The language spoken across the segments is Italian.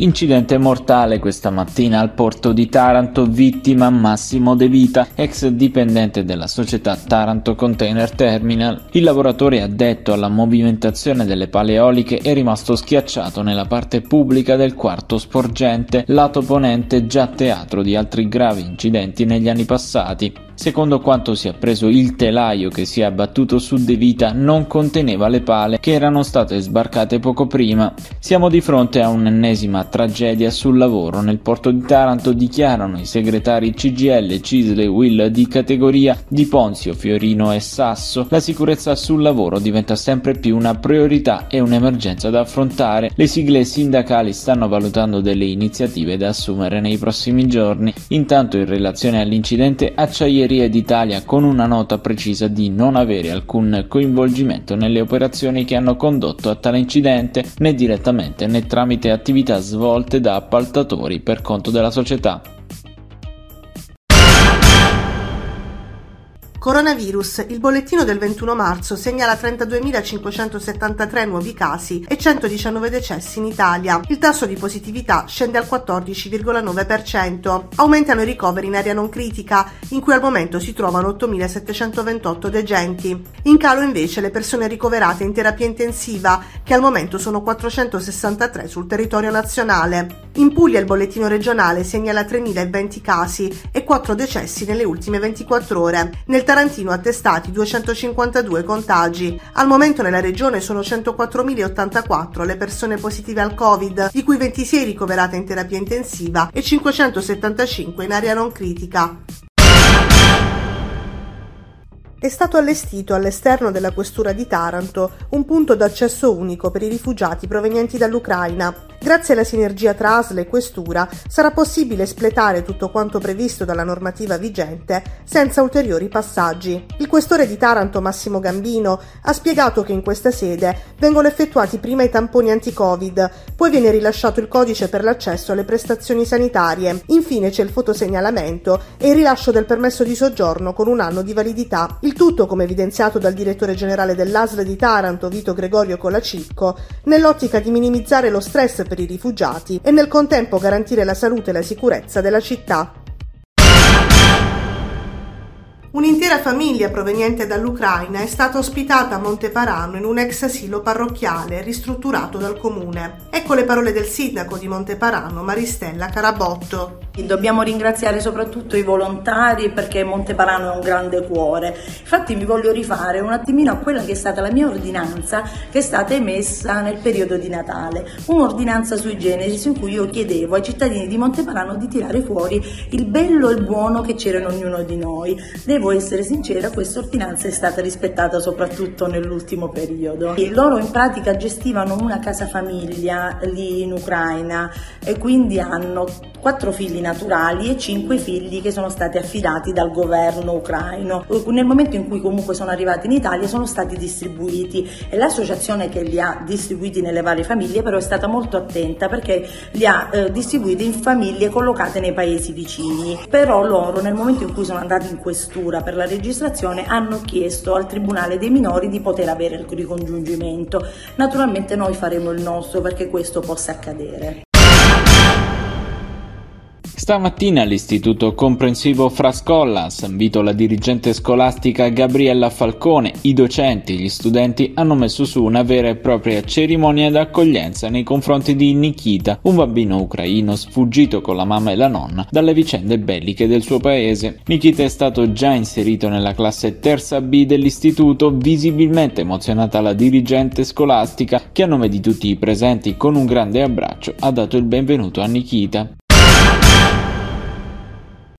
Incidente mortale questa mattina al porto di Taranto, vittima Massimo De Vita, ex dipendente della società Taranto Container Terminal. Il lavoratore addetto alla movimentazione delle pale eoliche è rimasto schiacciato nella parte pubblica del quarto sporgente, lato ponente già teatro di altri gravi incidenti negli anni passati. Secondo quanto si è appreso il telaio che si è abbattuto su De Vita non conteneva le pale che erano state sbarcate poco prima. Siamo di fronte a un'ennesima tragedia sul lavoro. Nel porto di Taranto dichiarano i segretari CGL, Cisle e Will di categoria di Ponzio, Fiorino e Sasso. La sicurezza sul lavoro diventa sempre più una priorità e un'emergenza da affrontare. Le sigle sindacali stanno valutando delle iniziative da assumere nei prossimi giorni. Intanto in relazione all'incidente Acciaierie d'Italia con una nota precisa di non avere alcun coinvolgimento nelle operazioni che hanno condotto a tale incidente né direttamente né tramite attività svolte da appaltatori per conto della società. Coronavirus. Il bollettino del 21 marzo segnala 32.573 nuovi casi e 119 decessi in Italia. Il tasso di positività scende al 14,9%. Aumentano i ricoveri in area non critica, in cui al momento si trovano 8.728 degenti. In calo invece le persone ricoverate in terapia intensiva, che al momento sono 463 sul territorio nazionale. In Puglia il bollettino regionale segnala 3.020 casi e 4 decessi nelle ultime 24 ore. Nel Tarantino attestati 252 contagi. Al momento nella regione sono 104.084 le persone positive al Covid, di cui 26 ricoverate in terapia intensiva e 575 in area non critica. È stato allestito all'esterno della questura di Taranto un punto d'accesso unico per i rifugiati provenienti dall'Ucraina. Grazie alla sinergia tra ASL e questura sarà possibile espletare tutto quanto previsto dalla normativa vigente senza ulteriori passaggi. Il questore di Taranto Massimo Gambino ha spiegato che in questa sede vengono effettuati prima i tamponi anti-Covid, poi viene rilasciato il codice per l'accesso alle prestazioni sanitarie, infine c'è il fotosegnalamento e il rilascio del permesso di soggiorno con un anno di validità. Il tutto, come evidenziato dal direttore generale dell'ASL di Taranto, Vito Gregorio Colacicco, nell'ottica di minimizzare lo stress per i rifugiati e nel contempo garantire la salute e la sicurezza della città. Un'intera famiglia proveniente dall'Ucraina è stata ospitata a Monteparano in un ex asilo parrocchiale ristrutturato dal comune. Ecco le parole del sindaco di Monteparano, Maristella Carabotto. Dobbiamo ringraziare soprattutto i volontari perché Monteparano è un grande cuore. Infatti mi voglio rifare un attimino a quella che è stata la mia ordinanza che è stata emessa nel periodo di Natale. Un'ordinanza sui generi in cui io chiedevo ai cittadini di Monteparano di tirare fuori il bello e il buono che c'era in ognuno di noi. Devo essere sincera, questa ordinanza è stata rispettata soprattutto nell'ultimo periodo. E loro in pratica gestivano una casa famiglia lì in Ucraina e quindi hanno quattro figli naturali e cinque figli che sono stati affidati dal governo ucraino. Nel momento in cui comunque sono arrivati in Italia sono stati distribuiti e l'associazione che li ha distribuiti nelle varie famiglie però è stata molto attenta perché li ha eh, distribuiti in famiglie collocate nei paesi vicini. Però loro nel momento in cui sono andati in questura per la registrazione hanno chiesto al Tribunale dei minori di poter avere il ricongiungimento. Naturalmente noi faremo il nostro perché questo possa accadere. Stamattina all'Istituto Comprensivo Frascolla, invito la dirigente scolastica Gabriella Falcone, i docenti e gli studenti hanno messo su una vera e propria cerimonia d'accoglienza nei confronti di Nikita, un bambino ucraino sfuggito con la mamma e la nonna dalle vicende belliche del suo paese. Nikita è stato già inserito nella classe terza B dell'istituto, visibilmente emozionata la dirigente scolastica che a nome di tutti i presenti con un grande abbraccio ha dato il benvenuto a Nikita.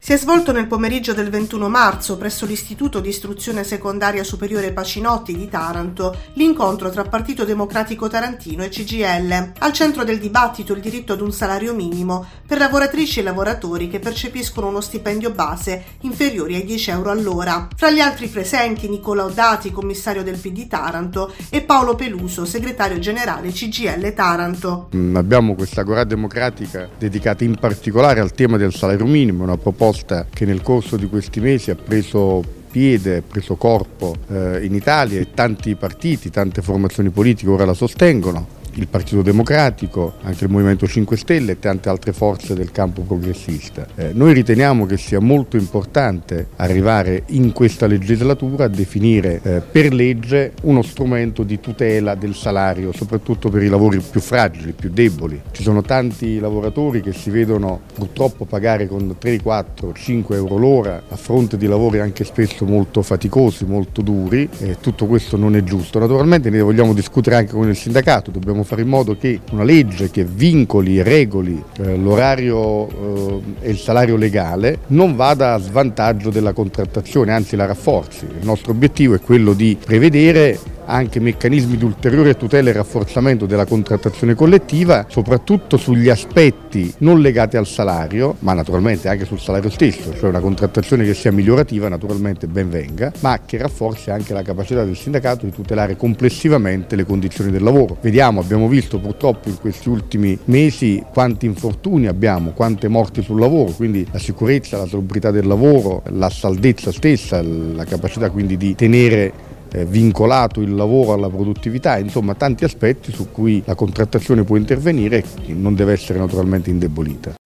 Si è svolto nel pomeriggio del 21 marzo presso l'Istituto di Istruzione Secondaria Superiore Pacinotti di Taranto l'incontro tra Partito Democratico Tarantino e CGL. Al centro del dibattito il diritto ad un salario minimo per lavoratrici e lavoratori che percepiscono uno stipendio base inferiore ai 10 euro all'ora. Fra gli altri presenti Nicola Oddati, commissario del PD Taranto, e Paolo Peluso, segretario generale CGL Taranto. Mm, abbiamo questa Agora Democratica dedicata in particolare al tema del salario minimo, una proposta che nel corso di questi mesi ha preso piede, preso corpo eh, in Italia e tanti partiti, tante formazioni politiche ora la sostengono il Partito Democratico, anche il Movimento 5 Stelle e tante altre forze del campo progressista. Eh, noi riteniamo che sia molto importante arrivare in questa legislatura a definire eh, per legge uno strumento di tutela del salario, soprattutto per i lavori più fragili, più deboli. Ci sono tanti lavoratori che si vedono purtroppo pagare con 3, 4, 5 euro l'ora a fronte di lavori anche spesso molto faticosi, molto duri e tutto questo non è giusto. Naturalmente ne vogliamo discutere anche con il sindacato, dobbiamo fare in modo che una legge che vincoli e regoli eh, l'orario eh, e il salario legale non vada a svantaggio della contrattazione, anzi la rafforzi. Il nostro obiettivo è quello di prevedere anche meccanismi di ulteriore tutela e rafforzamento della contrattazione collettiva, soprattutto sugli aspetti non legati al salario, ma naturalmente anche sul salario stesso, cioè una contrattazione che sia migliorativa naturalmente ben venga, ma che rafforzi anche la capacità del sindacato di tutelare complessivamente le condizioni del lavoro. Vediamo, abbiamo visto purtroppo in questi ultimi mesi quanti infortuni abbiamo, quante morti sul lavoro, quindi la sicurezza, la salubrità del lavoro, la saldezza stessa, la capacità quindi di tenere eh, vincolato il lavoro alla produttività, insomma tanti aspetti su cui la contrattazione può intervenire e non deve essere naturalmente indebolita.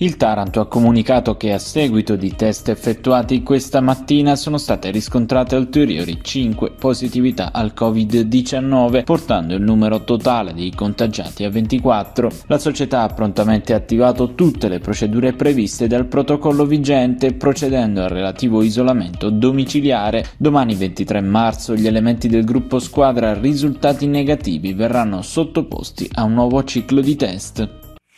Il Taranto ha comunicato che a seguito di test effettuati questa mattina sono state riscontrate ulteriori 5 positività al Covid-19, portando il numero totale dei contagiati a 24. La società ha prontamente attivato tutte le procedure previste dal protocollo vigente, procedendo al relativo isolamento domiciliare. Domani 23 marzo gli elementi del gruppo squadra risultati negativi verranno sottoposti a un nuovo ciclo di test.